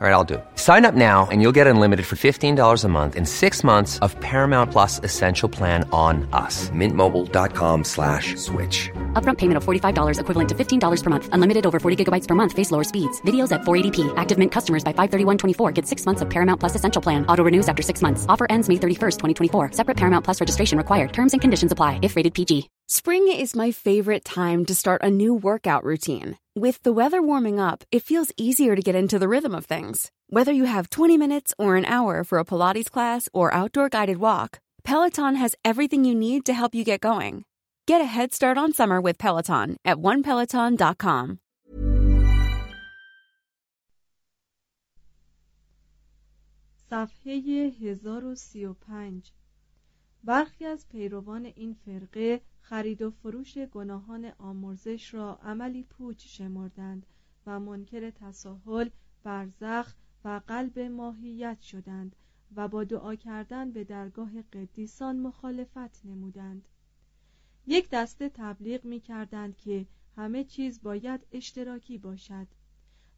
All right, I'll do it. Sign up now and you'll get unlimited for $15 a month in six months of Paramount Plus Essential Plan on us. Mintmobile.com slash switch. Upfront payment of $45 equivalent to $15 per month. Unlimited over 40 gigabytes per month. Face lower speeds. Videos at 480p. Active Mint customers by 531.24 get six months of Paramount Plus Essential Plan. Auto renews after six months. Offer ends May 31st, 2024. Separate Paramount Plus registration required. Terms and conditions apply if rated PG. Spring is my favorite time to start a new workout routine. With the weather warming up, it feels easier to get into the rhythm of things. Whether you have 20 minutes or an hour for a Pilates class or outdoor guided walk, Peloton has everything you need to help you get going. Get a head start on summer with Peloton at onepeloton.com. صفحه 1035 برخی از پیروان این فرقه خرید و فروش گناهان آمرزش را عملی پوچ شمردند و منکر تساهل برزخ و قلب ماهیت شدند و با دعا کردن به درگاه قدیسان مخالفت نمودند. یک دسته تبلیغ می کردند که همه چیز باید اشتراکی باشد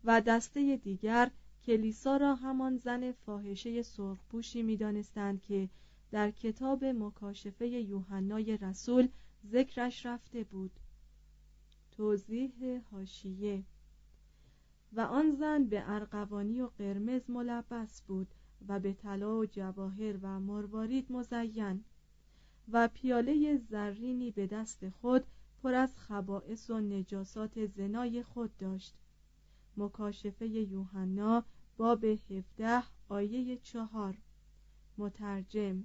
و دسته دیگر کلیسا را همان زن فاحشه سرخپوشی می دانستند که در کتاب مکاشفه یوحنای رسول ذکرش رفته بود. توضیح هاشیه و آن زن به ارغوانی و قرمز ملبس بود و به طلا و جواهر و مروارید مزین و پیاله زرینی به دست خود پر از خبائس و نجاسات زنای خود داشت. مکاشفه یوحنا باب 17 آیه چهار. مترجم.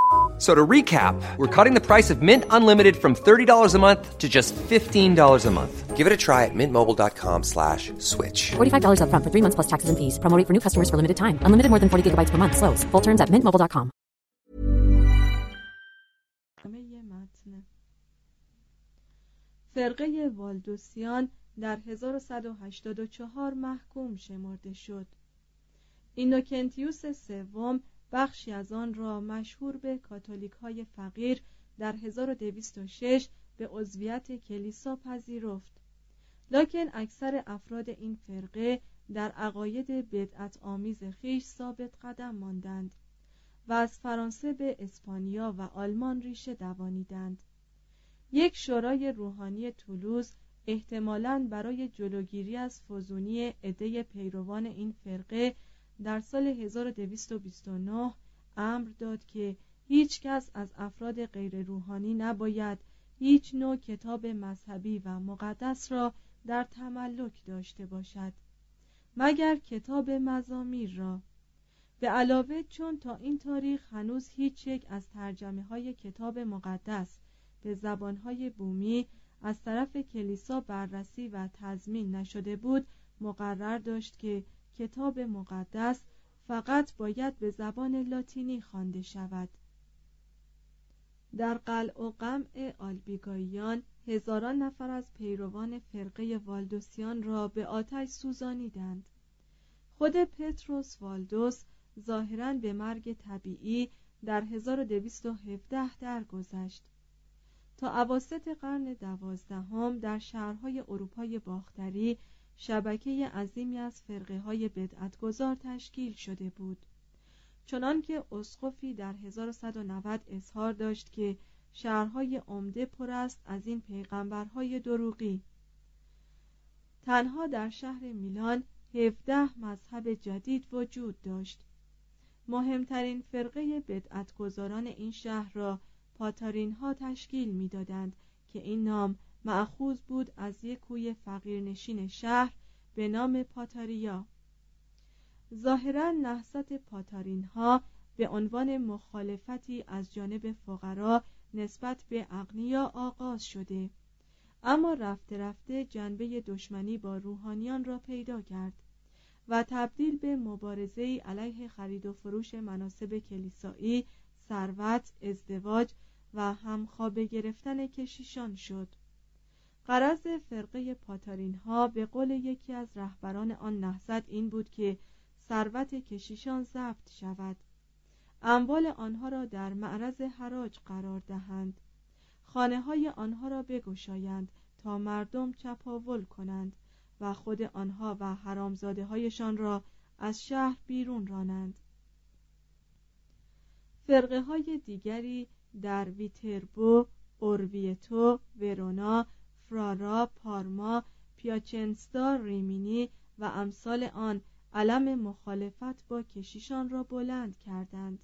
So to recap, we're cutting the price of Mint Unlimited from $30 a month to just $15 a month. Give it a try at mintmobile.com slash switch. $45 upfront for three months plus taxes and fees. Promoting for new customers for limited time. Unlimited more than 40 gigabytes per month. Slows. Full terms at mintmobile.com. متن فرقه والدوسیان در 1184 محکوم شمرده شد اینوکنتیوس سوم بخشی از آن را مشهور به کاتولیک های فقیر در 1206 به عضویت کلیسا پذیرفت. لکن اکثر افراد این فرقه در عقاید بدعت آمیز خیش ثابت قدم ماندند و از فرانسه به اسپانیا و آلمان ریشه دوانیدند. یک شورای روحانی تولوز احتمالاً برای جلوگیری از فزونی عده پیروان این فرقه در سال 1229 امر داد که هیچ کس از افراد غیر روحانی نباید هیچ نوع کتاب مذهبی و مقدس را در تملک داشته باشد مگر کتاب مزامیر را. به علاوه چون تا این تاریخ هنوز هیچ یک از ترجمه های کتاب مقدس به زبانهای بومی از طرف کلیسا بررسی و تضمین نشده بود مقرر داشت که کتاب مقدس فقط باید به زبان لاتینی خوانده شود. در قلع و قمع آلبیگاییان هزاران نفر از پیروان فرقه والدوسیان را به آتش سوزانیدند. خود پتروس والدوس ظاهرا به مرگ طبیعی در 1217 درگذشت. تا اواسط قرن دوازدهم در شهرهای اروپای باختری شبکه عظیمی از فرقه های بدعتگذار تشکیل شده بود. چنانکه اسقفی در 1190 اظهار داشت که شهرهای عمده پر است از این پیغمبرهای دروغی. تنها در شهر میلان 17 مذهب جدید وجود داشت. مهمترین فرقه بدعتگذاران این شهر را پاتارین ها تشکیل می‌دادند که این نام معخوض بود از یک کوی فقیرنشین شهر به نام پاتاریا. ظاهرا نهضت پاتارین ها به عنوان مخالفتی از جانب فقرا نسبت به اغنیا آغاز شده اما رفته رفته جنبه دشمنی با روحانیان را پیدا کرد و تبدیل به مبارزه علیه خرید و فروش مناسب کلیسایی ثروت ازدواج و همخوابه گرفتن کشیشان شد. قرض فرقه پاتارین ها به قول یکی از رهبران آن نهضت این بود که ثروت کشیشان ضبط شود. اموال آنها را در معرض حراج قرار دهند. خانه های آنها را بگشایند تا مردم چپاول کنند و خود آنها و حرامزاده هایشان را از شهر بیرون رانند. فرقه های دیگری در ویتربو، اورویتو، ورونا، فرارا، پارما، پیاچنستا، ریمینی و امثال آن علم مخالفت با کشیشان را بلند کردند.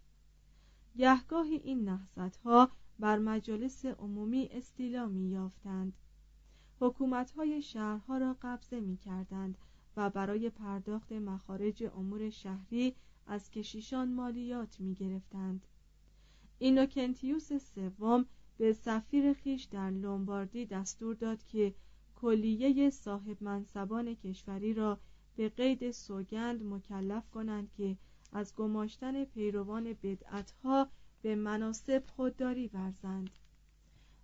گهگاهی این ها بر مجالس عمومی استیلا می یافتند های شهرها را قبضه می کردند و برای پرداخت مخارج امور شهری از کشیشان مالیات می گرفتند اینوکنتیوس سوم به سفیر خیش در لومباردی دستور داد که کلیه صاحب منصبان کشوری را به قید سوگند مکلف کنند که از گماشتن پیروان بدعتها به مناسب خودداری ورزند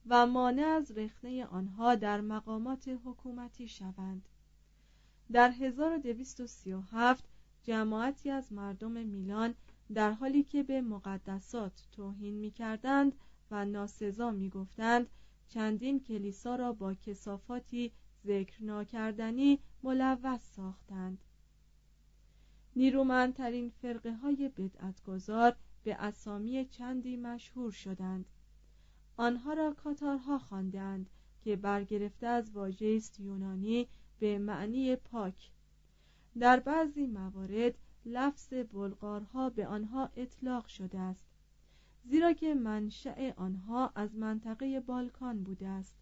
و مانع از رخنه آنها در مقامات حکومتی شوند. در 1237 جماعتی از مردم میلان در حالی که به مقدسات توهین می کردند و ناسزا می گفتند چندین کلیسا را با کسافاتی ذکر ناکردنی ملوث ساختند. نیرومندترین فرقه های بدعتگذار به اسامی چندی مشهور شدند. آنها را کاتارها خواندند که برگرفته از واژه است یونانی به معنی پاک. در بعضی موارد لفظ بلغارها به آنها اطلاق شده است. زیرا که منشأ آنها از منطقه بالکان بوده است.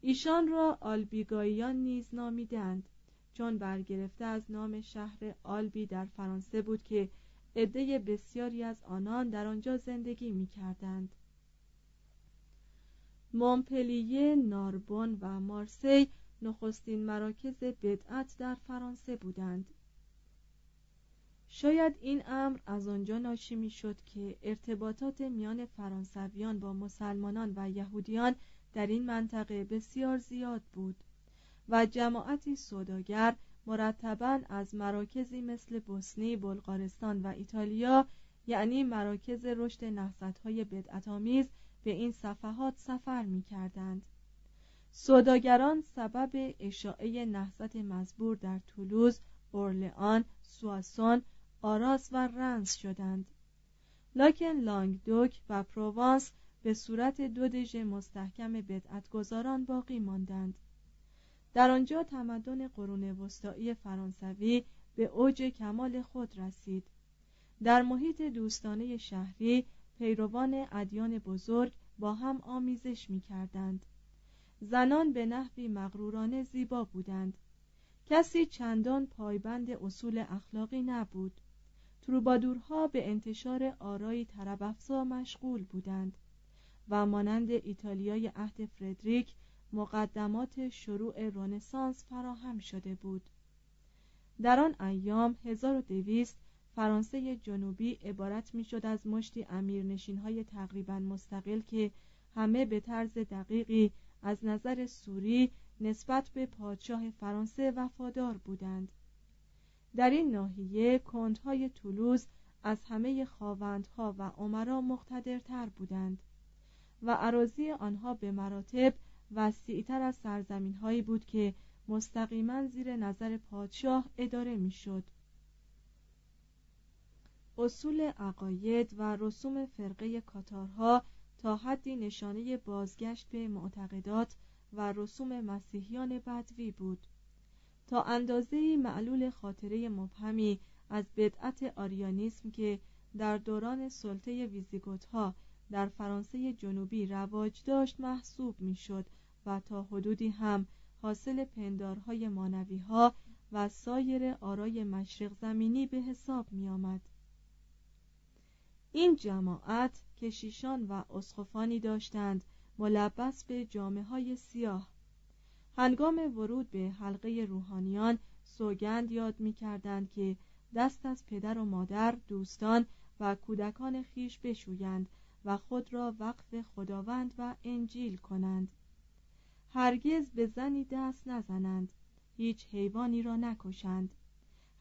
ایشان را آلبیگاییان نیز نامیدند چون برگرفته از نام شهر آلبی در فرانسه بود که عده بسیاری از آنان در آنجا زندگی می کردند مونپلیه، ناربون و مارسی نخستین مراکز بدعت در فرانسه بودند. شاید این امر از آنجا ناشی می شد که ارتباطات میان فرانسویان با مسلمانان و یهودیان در این منطقه بسیار زیاد بود و جماعتی سوداگر مرتبا از مراکزی مثل بوسنی، بلغارستان و ایتالیا یعنی مراکز رشد نهضت‌های بدعت‌آمیز به این صفحات سفر می کردند. سوداگران سبب اشاعه نهضت مزبور در تولوز، اورلئان، سواسون، آراس و رنس شدند. لکن لانگدوک و پروانس به صورت دو دژ مستحکم بدعتگذاران باقی ماندند. در آنجا تمدن قرون وسطایی فرانسوی به اوج کمال خود رسید. در محیط دوستانه شهری پیروان ادیان بزرگ با هم آمیزش می کردند زنان به نحوی مغرورانه زیبا بودند. کسی چندان پایبند اصول اخلاقی نبود. تروبادورها به انتشار آرای طرب مشغول بودند و مانند ایتالیای عهد فردریک مقدمات شروع رنسانس فراهم شده بود. در آن ایام 1200 فرانسه جنوبی عبارت می‌شد از مشتی امیرنشین های تقریبا مستقل که همه به طرز دقیقی از نظر سوری نسبت به پادشاه فرانسه وفادار بودند. در این ناحیه کندهای تولوز از همه خاوندها و عمرا مقتدرتر بودند و عراضی آنها به مراتب وسیعتر از سرزمین هایی بود که مستقیما زیر نظر پادشاه اداره می‌شد. اصول عقاید و رسوم فرقه کاتارها تا حدی نشانه بازگشت به معتقدات و رسوم مسیحیان بدوی بود تا اندازه معلول خاطره مبهمی از بدعت آریانیسم که در دوران سلطه ویزیگوت ها در فرانسه جنوبی رواج داشت محسوب می‌شد و تا حدودی هم حاصل پندارهای مانوی ها و سایر آرای مشرق زمینی به حساب می آمد. این جماعت کشیشان و اسخفانی داشتند ملبس به جامعه های سیاه هنگام ورود به حلقه روحانیان سوگند یاد می کردند که دست از پدر و مادر دوستان و کودکان خیش بشویند و خود را وقف خداوند و انجیل کنند. هرگز به زنی دست نزنند هیچ حیوانی را نکشند.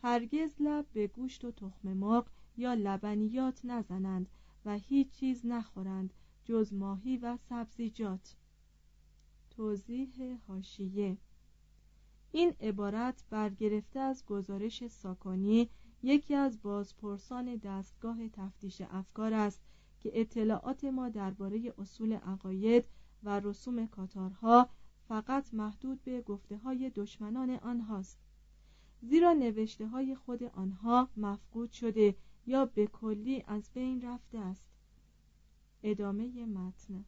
هرگز لب به گوشت و تخم مرغ یا لبنیات نزنند و هیچ چیز نخورند جز ماهی و سبزیجات. توضیح هاشیه این عبارت برگرفته از گزارش ساکانی یکی از بازپرسان دستگاه تفتیش افکار است که اطلاعات ما درباره اصول عقاید و رسوم کاتارها فقط محدود به گفته های دشمنان آنهاست. زیرا نوشته های خود آنها مفقود شده یا به کلی از بین رفته است. ادامه متن.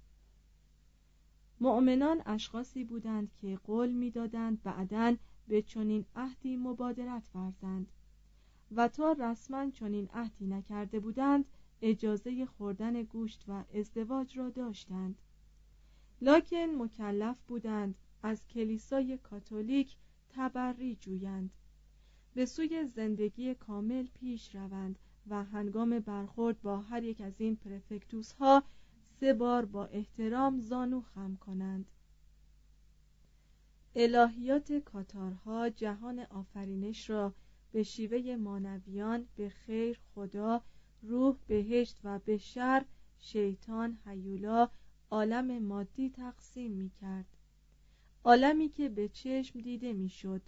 مؤمنان اشخاصی بودند که قول می‌دادند بعدا به چنین عهدی مبادرت ورزند و تا رسما چنین عهدی نکرده بودند اجازه خوردن گوشت و ازدواج را داشتند. لکن مکلف بودند از کلیسای کاتولیک تبری جویند. به سوی زندگی کامل پیش روند و هنگام برخورد با هر یک از این پرفکتوس ها سه بار با احترام زانو خم کنند. الهیات کاتارها جهان آفرینش را به شیوه مانویان به خیر خدا روح بهشت و به شر شیطان هیولا عالم مادی تقسیم می کرد عالمی که به چشم دیده می شد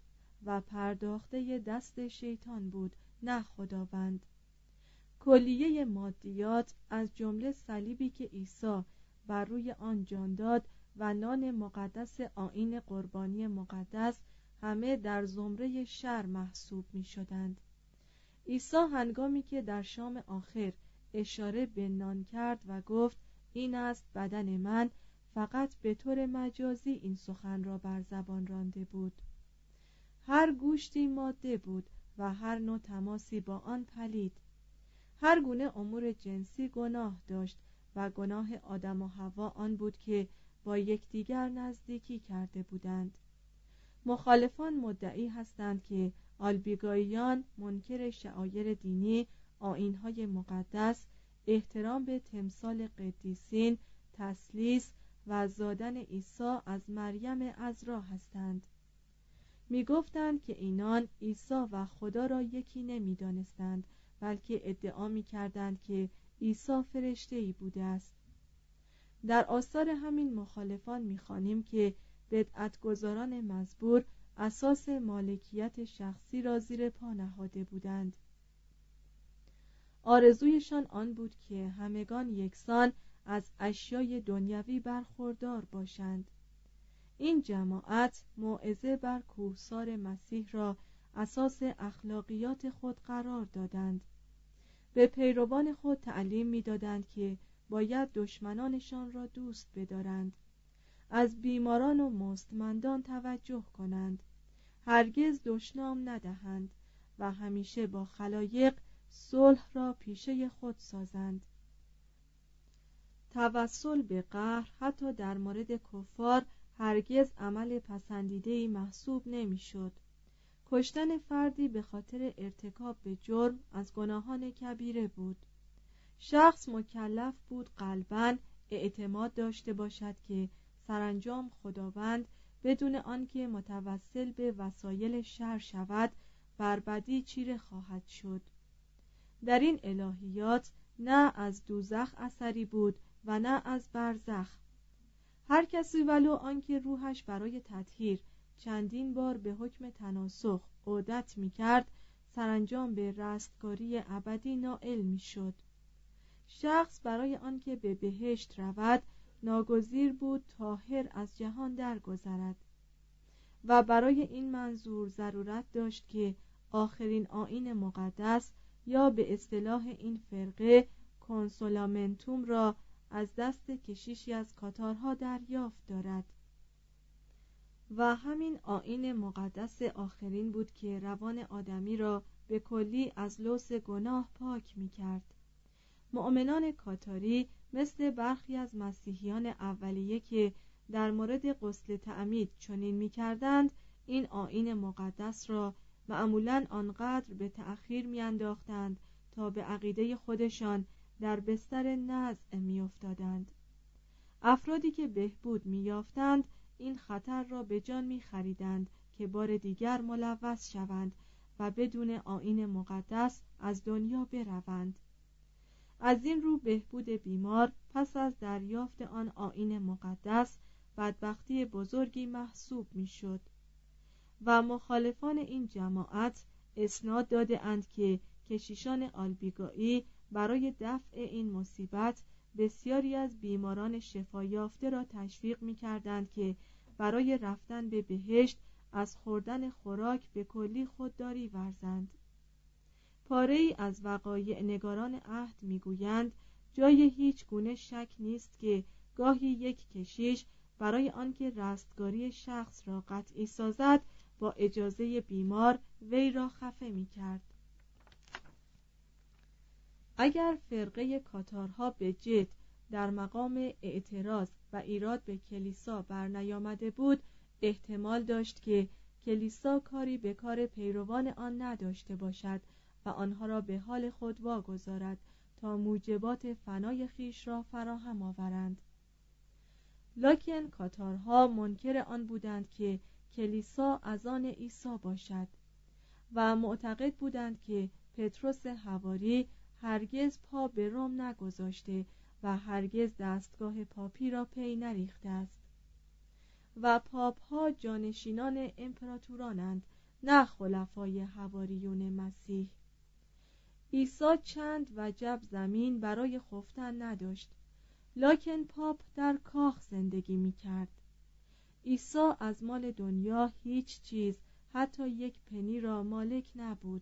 و پرداخته دست شیطان بود نه خداوند. کلیه مادیات از جمله صلیبی که عیسی بر روی آن جان داد و نان مقدس آین قربانی مقدس همه در زمره شر محسوب می شدند عیسی هنگامی که در شام آخر اشاره به نان کرد و گفت این است بدن من فقط به طور مجازی این سخن را بر زبان رانده بود. هر گوشتی ماده بود و هر نوع تماسی با آن پلید. هر گونه امور جنسی گناه داشت و گناه آدم و هوا آن بود که با یکدیگر نزدیکی کرده بودند. مخالفان مدعی هستند که آلبیگاییان منکر شعایر دینی آینهای مقدس احترام به تمثال قدیسین تسلیس و زادن عیسی از مریم ازرا هستند. می گفتند که اینان عیسی و خدا را یکی نمی دانستند بلکه ادعا می کردند که عیسی فرشته ای بوده است. در آثار همین مخالفان می‌خوانیم که بدعتگذاران مزبور اساس مالکیت شخصی را زیر پا نهاده بودند. آرزویشان آن بود که همگان یکسان از اشیای دنیوی برخوردار باشند. این جماعت موعظه بر کوهسار مسیح را اساس اخلاقیات خود قرار دادند. به پیروان خود تعلیم می‌دادند که باید دشمنانشان را دوست بدارند. از بیماران و مستمندان توجه کنند. هرگز دشنام ندهند و همیشه با خلایق صلح را پیشه خود سازند. توسل به قهر حتی در مورد کفار هرگز عمل پسندیده محسوب نمی‌شد. کشتن فردی به خاطر ارتکاب به جرم از گناهان کبیره بود. شخص مکلف بود قلبا اعتماد داشته باشد که سرانجام خداوند بدون آنکه متوسل به وسایل شر شود بربدی چیره خواهد شد. در این الهیات نه از دوزخ اثری بود و نه از برزخ. هر کسی ولو آنکه روحش برای تطهیر چندین بار به حکم تناسخ عودت می کرد سرانجام به رستگاری ابدی نائل می شد شخص برای آنکه به بهشت رود ناگزیر بود تاهر از جهان درگذرد. و برای این منظور ضرورت داشت که آخرین آین مقدس یا به اصطلاح این فرقه کنسولامنتوم را از دست کشیشی از کاتارها دریافت دارد. و همین آین مقدس آخرین بود که روان آدمی را به کلی از لوس گناه پاک می کرد مؤمنان کاتاری مثل برخی از مسیحیان اولیه که در مورد غسل تعمید چنین می کردند این آین مقدس را معمولا آنقدر به تأخیر میانداختند تا به عقیده خودشان در بستر نزع میافتادند. افرادی که بهبود میافتند این خطر را به جان میخریدند که بار دیگر ملوث شوند و بدون آین مقدس از دنیا بروند. از این رو بهبود بیمار پس از دریافت آن آین مقدس بدبختی بزرگی محسوب می‌شد و مخالفان این جماعت اسناد داده اند که کشیشان آلبیگایی برای دفع این مصیبت بسیاری از بیماران شفایافته را تشویق می کردند که برای رفتن به بهشت از خوردن خوراک به کلی خودداری ورزند پاره ای از وقایع نگاران عهد می‌گویند جای هیچ گونه شک نیست که گاهی یک کشیش برای آنکه رستگاری شخص را قطعی سازد با اجازه بیمار وی را خفه می کرد. اگر فرقه کاتارها به جد در مقام اعتراض و ایراد به کلیسا برنیامده بود احتمال داشت که کلیسا کاری به کار پیروان آن نداشته باشد و آنها را به حال خود واگذارد تا موجبات فنای خیش را فراهم آورند. لکن کاتارها منکر آن بودند که کلیسا از آن عیسی باشد و معتقد بودند که پتروس حواری هرگز پا به روم نگذاشته و هرگز دستگاه پاپی را پی نریخته است. و پاپ ها جانشینان امپراتورانند نه خلفای حواریون مسیح. عیسی چند وجب زمین برای خفتن نداشت لکن پاپ در کاخ زندگی می کرد عیسی از مال دنیا هیچ چیز حتی یک پنی را مالک نبود.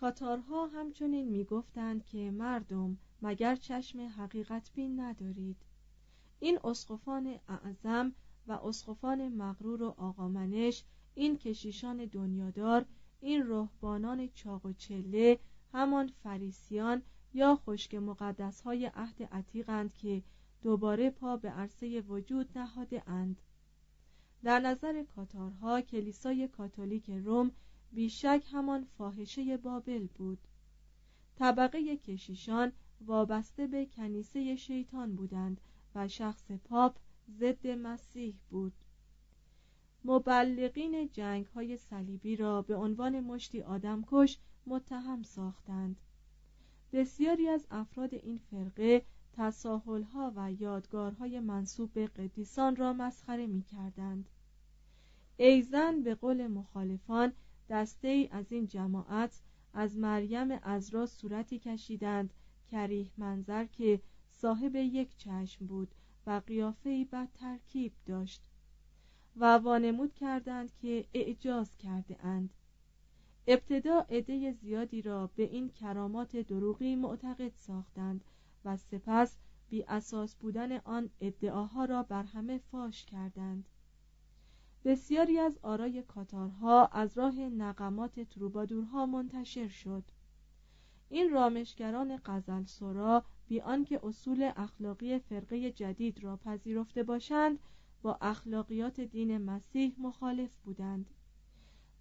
کاتارها همچنین می‌گفتند که مردم مگر چشم حقیقت بین ندارید. این اسقفان اعظم و اسقفان مغرور و آقامنش این کشیشان دنیادار این رهبانان چاق و چله همان فریسیان یا خشک مقدس های عهد عتیقند که دوباره پا به عرصه وجود نهاده اند در نظر کاتارها کلیسای کاتولیک روم بیشک همان فاحشه بابل بود. طبقه کشیشان وابسته به کنیسه شیطان بودند و شخص پاپ ضد مسیح بود. مبلغین جنگ های صلیبی را به عنوان مشتی آدمکش متهم ساختند. بسیاری از افراد این فرقه ها و یادگارهای منصوب به قدیسان را مسخره می کردند ایزن به قول مخالفان دسته ای از این جماعت از مریم ازرا صورتی کشیدند کریه منظر که صاحب یک چشم بود و قیافه بد ترکیب داشت و وانمود کردند که اعجاز کرده اند ابتدا عده زیادی را به این کرامات دروغی معتقد ساختند و سپس بی اساس بودن آن ادعاها را بر همه فاش کردند. بسیاری از آرای کاتارها از راه نقمات تروبادورها منتشر شد. این رامشگران قزل سرا بی آنکه اصول اخلاقی فرقه جدید را پذیرفته باشند با اخلاقیات دین مسیح مخالف بودند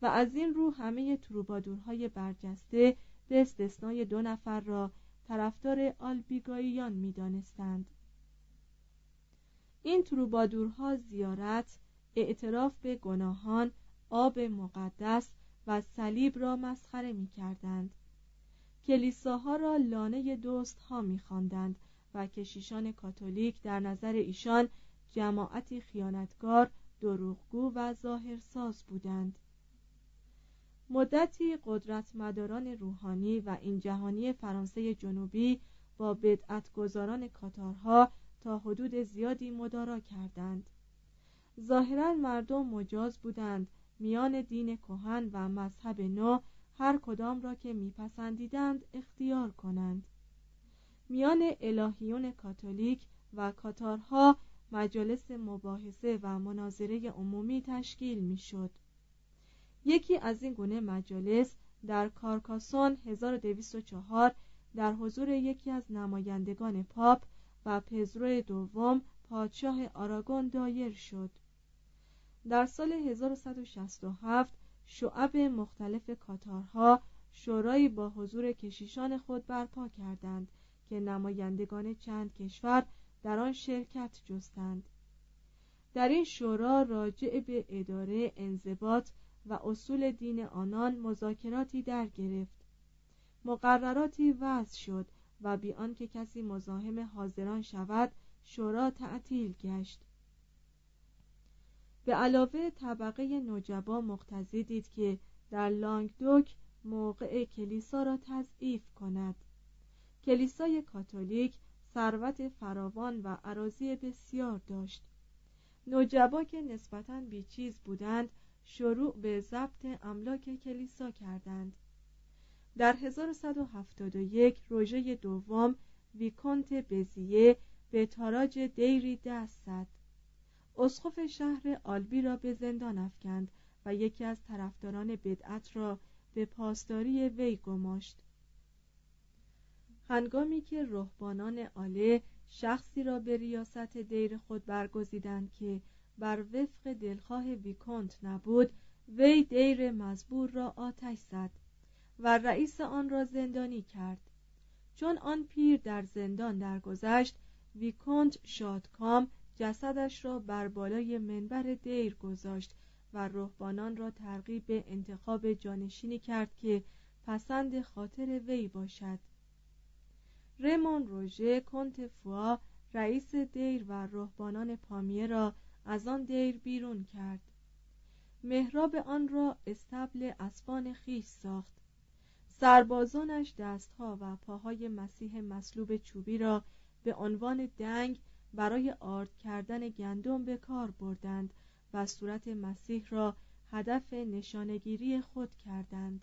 و از این رو همه تروبادورهای برجسته به استثنای دو نفر را طرفدار آلبیگاییان می‌دانستند. این تروبادورها زیارت اعتراف به گناهان آب مقدس و صلیب را مسخره می کردند کلیساها را لانه دوست ها می خواندند و کشیشان کاتولیک در نظر ایشان جماعتی خیانتگار دروغگو و ظاهرساز بودند. مدتی قدرتمداران روحانی و این جهانی فرانسه جنوبی با بدعتگذاران کاتارها تا حدود زیادی مدارا کردند. ظاهرا مردم مجاز بودند. میان دین کهن و مذهب نو هر کدام را که میپسندیدند اختیار کنند. میان الهیون کاتولیک و کاتارها مجالس مباحثه و مناظره عمومی تشکیل می‌شد. یکی از این گونه مجالس در کارکاسون 1204 در حضور یکی از نمایندگان پاپ و پزرو دوم پادشاه آراگون دایر شد. در سال 1167 شعب مختلف کاتارها شورایی با حضور کشیشان خود برپا کردند که نمایندگان چند کشور در آن شرکت جستند. در این شورا راجع به اداره انضباط و اصول دین آنان مذاکراتی در گرفت. مقرراتی وضع شد و بی آنکه کسی مزاحم حاضران شود شورا تعطیل گشت. به علاوه طبقه نجبا مقتضی دید که در لانگدوک موقع کلیسا را تضعیف کند. کلیسای کاتولیک ثروت فراوان و عراضی بسیار داشت. نجبا که نسبتاً بیچیز بودند شروع به ضبط املاک کلیسا کردند. در 1171 روژه دوم ویکونت بزیه به تاراج دیری دست زد. اسقف شهر آلبی را به زندان افکند و یکی از طرفداران بدعت را به پاسداری وی گماشت. هنگامی که رهبانان آله شخصی را به ریاست دیر خود برگزیدند که بر وفق دلخواه ویکونت نبود وی دیر مزبور را آتش زد و رئیس آن را زندانی کرد. چون آن پیر در زندان درگذشت ویکونت شادکام جسدش را بر بالای منبر دیر گذاشت و رهبانان را ترغیب به انتخاب جانشینی کرد که پسند خاطر وی باشد. رمون روژه کنت فوا رئیس دیر و رهبانان پامیه را از آن دیر بیرون کرد. محراب آن را استبل اسبان خیش ساخت. سربازانش دستها و پاهای مسیح مصلوب چوبی را به عنوان دنگ برای آرد کردن گندم به کار بردند و صورت مسیح را هدف نشانگیری خود کردند.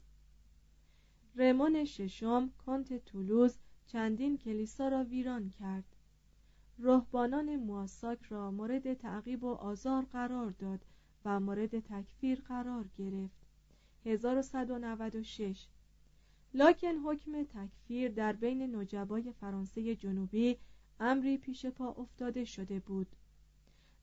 رمون ششم کنت تولوز چندین کلیسا را ویران کرد. رهبانان مواساک را مورد تعقیب و آزار قرار داد و مورد تکفیر قرار گرفت. 1196 لاکن حکم تکفیر در بین نجبای فرانسه جنوبی امری پیش پا افتاده شده بود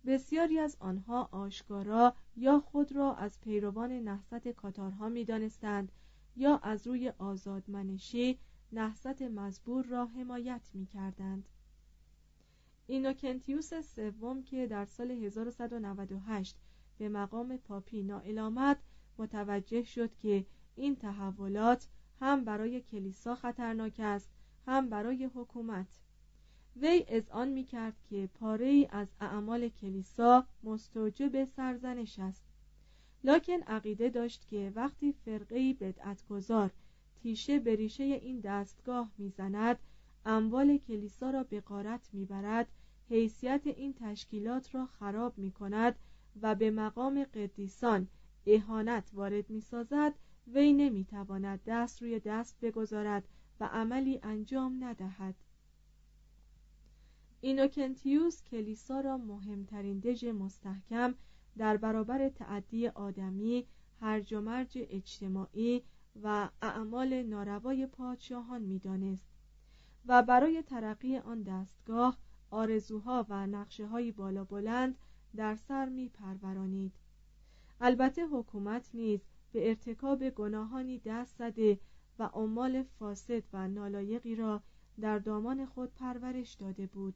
بسیاری از آنها آشکارا یا خود را از پیروان نهضت کاتارها می‌دانستند یا از روی آزادمنشی نهضت مزبور را حمایت می کردند. اینوکنتیوس سوم که در سال 1198 به مقام پاپی نائل آمد متوجه شد که این تحولات هم برای کلیسا خطرناک است هم برای حکومت وی آن می کرد که پاره ای از اعمال کلیسا مستوجب سرزنش است. لکن عقیده داشت که وقتی فرقه بدعتگذار تیشه به ریشه این دستگاه می‌زند اموال کلیسا را به قارت می‌برد حیثیت این تشکیلات را خراب می کند و به مقام قدیسان اهانت وارد می سازد وی نمی تواند دست روی دست بگذارد و عملی انجام ندهد. اینوکنتیوس کلیسا را مهمترین دژ مستحکم در برابر تعدی آدمی هرج و مرج اجتماعی و اعمال ناروای پادشاهان می‌دانست و برای ترقی آن دستگاه آرزوها و نقشه های بالا بلند در سر می پرورانید. البته حکومت نیز به ارتکاب گناهانی دست زده و عمال فاسد و نالایقی را در دامان خود پرورش داده بود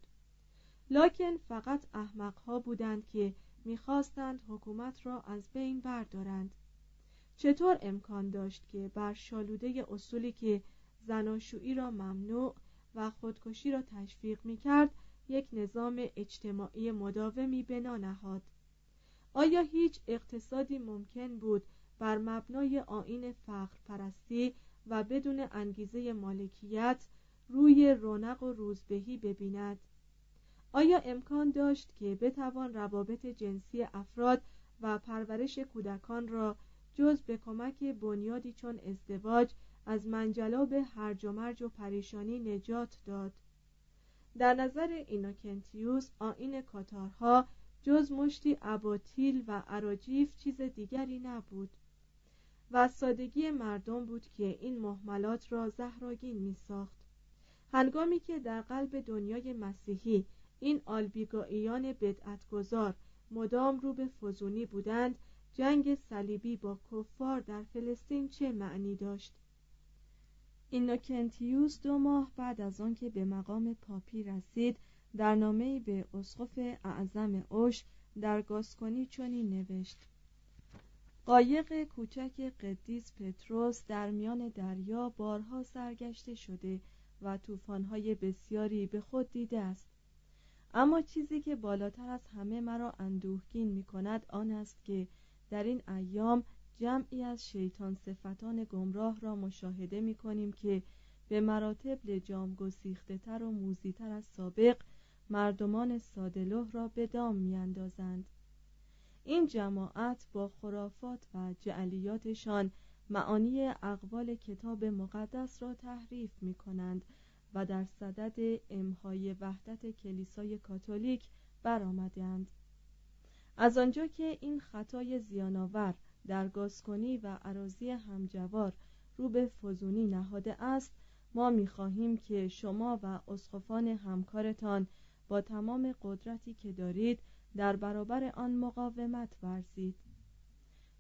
لکن فقط احمقها بودند که می‌خواستند حکومت را از بین بردارند. چطور امکان داشت که بر شالوده اصولی که زناشویی را ممنوع و خودکشی را تشویق می‌کرد یک نظام اجتماعی مداومی بنا نهاد. آیا هیچ اقتصادی ممکن بود بر مبنای آین فقر پرستی و بدون انگیزه مالکیت روی رونق و روزبهی ببیند؟ آیا امکان داشت که بتوان روابط جنسی افراد و پرورش کودکان را جز به کمک بنیادی چون ازدواج از منجلاب هرج و مرج و پریشانی نجات داد؟ در نظر اینوکنتیوس آین کاتارها جز مشتی اباطیل و عراجیف چیز دیگری نبود و سادگی مردم بود که این محملات را زهراگین می ساخت هنگامی که در قلب دنیای مسیحی این آلبیگاییان بدعتگذار مدام رو به فزونی بودند جنگ صلیبی با کفار در فلسطین چه معنی داشت؟ اینوکنتیوس دو ماه بعد از آنکه به مقام پاپی رسید در نامه به اسقف اعظم اوش در گاسکونی چنین نوشت قایق کوچک قدیس پتروس در میان دریا بارها سرگشته شده و طوفان‌های بسیاری به خود دیده است. اما چیزی که بالاتر از همه مرا اندوهگین می کند آن است که در این ایام جمعی از شیطان صفتان گمراه را مشاهده می کنیم که به مراتب لجام گسیخته تر و موزیتر از سابق مردمان سادلوه را به دام می اندازند. این جماعت با خرافات و جعلیاتشان معانی اقوال کتاب مقدس را تحریف می کنند و در صدد امهای وحدت کلیسای کاتولیک برآمدند از آنجا که این خطای زیانآور در گاسکونی و عراضی همجوار رو به فزونی نهاده است ما می‌خواهیم که شما و اسقفان همکارتان با تمام قدرتی که دارید در برابر آن مقاومت ورزید.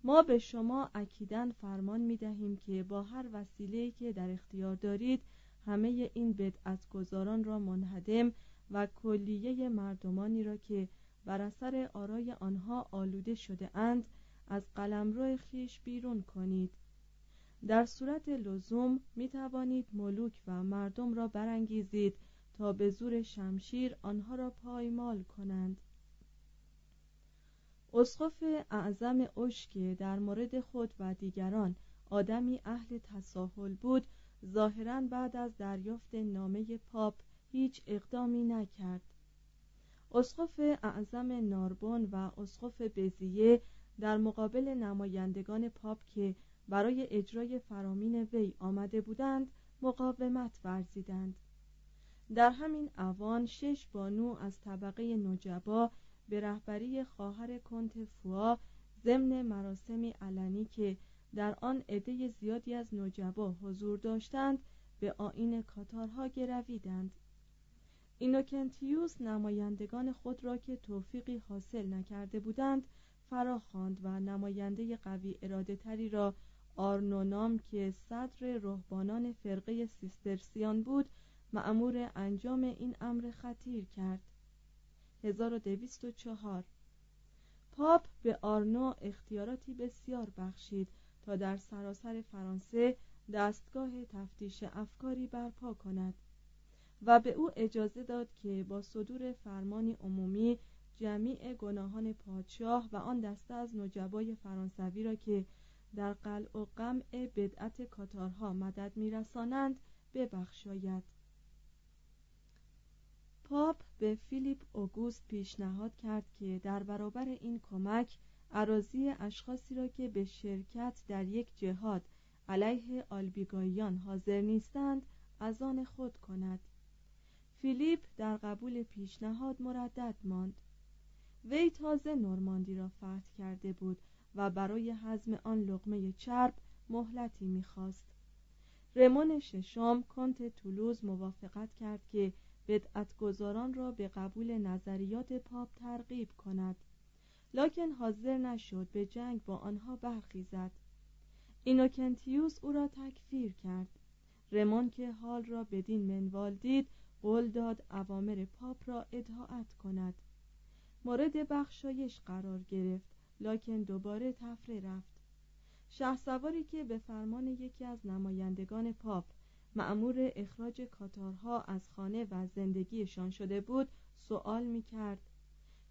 ما به شما اکیدن فرمان می دهیم که با هر وسیله که در اختیار دارید همه این بدعتگذاران را منهدم و کلیه مردمانی را که بر اثر آرای آنها آلوده شده اند از قلمرو خیش بیرون کنید. در صورت لزوم می توانید ملوک و مردم را برانگیزید تا به زور شمشیر آنها را پایمال کنند. اسقف اعظم اشکه در مورد خود و دیگران آدمی اهل تساهل بود ظاهرا بعد از دریافت نامه پاپ هیچ اقدامی نکرد. اسقف اعظم ناربون و اسقف بزیه در مقابل نمایندگان پاپ که برای اجرای فرامین وی آمده بودند مقاومت ورزیدند. در همین اوان شش بانو از طبقه نجبا به رهبری خواهر کنت فوا ضمن مراسمی علنی که در آن عده زیادی از نجبا حضور داشتند به آین کاتارها گرویدند. اینوکنتیوس نمایندگان خود را که توفیقی حاصل نکرده بودند فراخواند و نماینده قوی اراده تری را آرنونام که صدر رهبانان فرقه سیسترسیان بود معمور انجام این امر خطیر کرد. 1204 پاپ به آرنو اختیاراتی بسیار بخشید. در سراسر فرانسه دستگاه تفتیش افکاری برپا کند و به او اجازه داد که با صدور فرمانی عمومی جمیع گناهان پادشاه و آن دسته از نجبای فرانسوی را که در قلع و قمع بدعت کاتارها مدد میرسانند ببخشاید. پاپ به فیلیپ اوگوست پیشنهاد کرد که در برابر این کمک عراضی اشخاصی را که به شرکت در یک جهاد علیه آلبیگاییان حاضر نیستند از آن خود کند. فیلیپ در قبول پیشنهاد مردد ماند. وی تازه نورماندی را فتح کرده بود و برای حزم آن لقمه چرب مهلتی می‌خواست. رمون ششم کنت تولوز موافقت کرد که بدعتگذاران را به قبول نظریات پاپ ترغیب کند. لاکن حاضر نشد به جنگ با آنها برخیزد. اینوکنتیوس او را تکفیر کرد. رمون که حال را بدین منوال دید قول داد اوامر پاپ را اطاعت کند. مورد بخشایش قرار گرفت. لاکن دوباره تفره رفت. شهسواری که به فرمان یکی از نمایندگان پاپ معمور اخراج کاتارها از خانه و زندگیشان شده بود سوال می کرد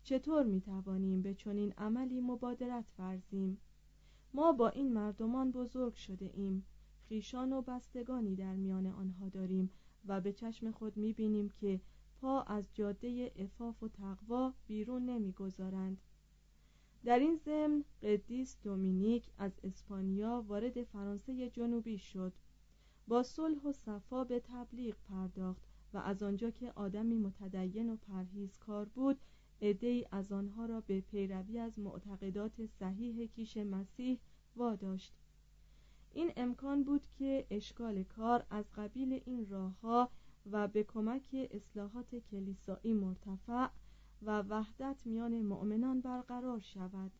چطور می توانیم به چنین عملی مبادرت ورزیم؟ ما با این مردمان بزرگ شده ایم. خیشان و بستگانی در میان آنها داریم و به چشم خود می بینیم که پا از جاده افاف و تقوا بیرون نمی‌گذارند. در این ضمن قدیس دومینیک از اسپانیا وارد فرانسه جنوبی شد. با صلح و صفا به تبلیغ پرداخت و از آنجا که آدمی متدین و پرهیزکار بود عدهای از آنها را به پیروی از معتقدات صحیح کیش مسیح واداشت. این امکان بود که اشکال کار از قبیل این راهها و به کمک اصلاحات کلیسایی مرتفع و وحدت میان مؤمنان برقرار شود.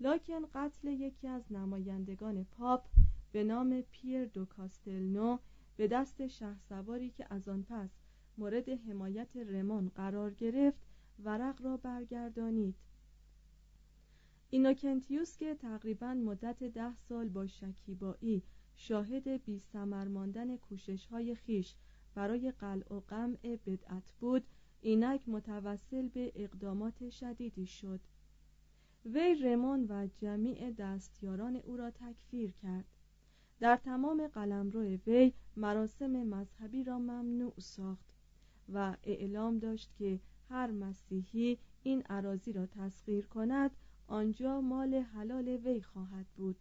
لاکن قتل یکی از نمایندگان پاپ به نام پیر دو کاستلنو به دست شهسواری که از آن پس مورد حمایت رمان قرار گرفت ورق را برگردانید. اینوکنتیوس که تقریبا مدت ده سال با شکیبایی شاهد بی سمر ماندن کوشش های خیش برای قلع و قمع بدعت بود اینک متوسل به اقدامات شدیدی شد. وی رمان و جمیع دستیاران او را تکفیر کرد. در تمام قلمرو وی مراسم مذهبی را ممنوع ساخت و اعلام داشت که هر مسیحی این عراضی را تسخیر کند آنجا مال حلال وی خواهد بود.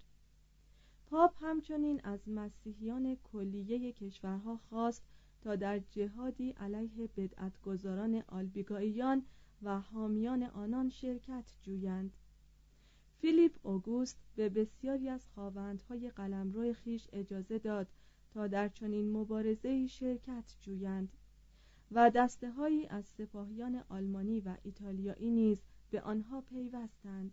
پاپ همچنین از مسیحیان کلیه کشورها خواست تا در جهادی علیه بدعتگذاران آلبیگاییان و حامیان آنان شرکت جویند. فیلیپ اوگوست به بسیاری از خواوندهای قلمرو خیش اجازه داد تا در چنین مبارزه شرکت جویند. و دسته هایی از سپاهیان آلمانی و ایتالیایی نیز به آنها پیوستند.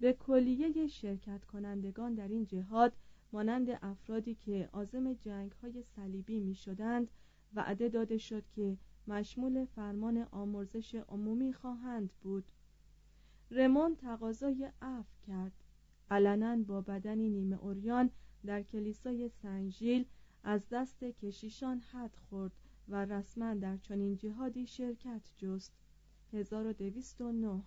به کلیه شرکت کنندگان در این جهاد مانند افرادی که عازم جنگ های صلیبی می شدند وعده داده شد که مشمول فرمان آمرزش عمومی خواهند بود. رمون تقاضای عفو کرد. علنا با بدنی نیمه اوریان در کلیسای سنجیل از دست کشیشان حد خورد و رسما در چنین جهادی شرکت جست. 1209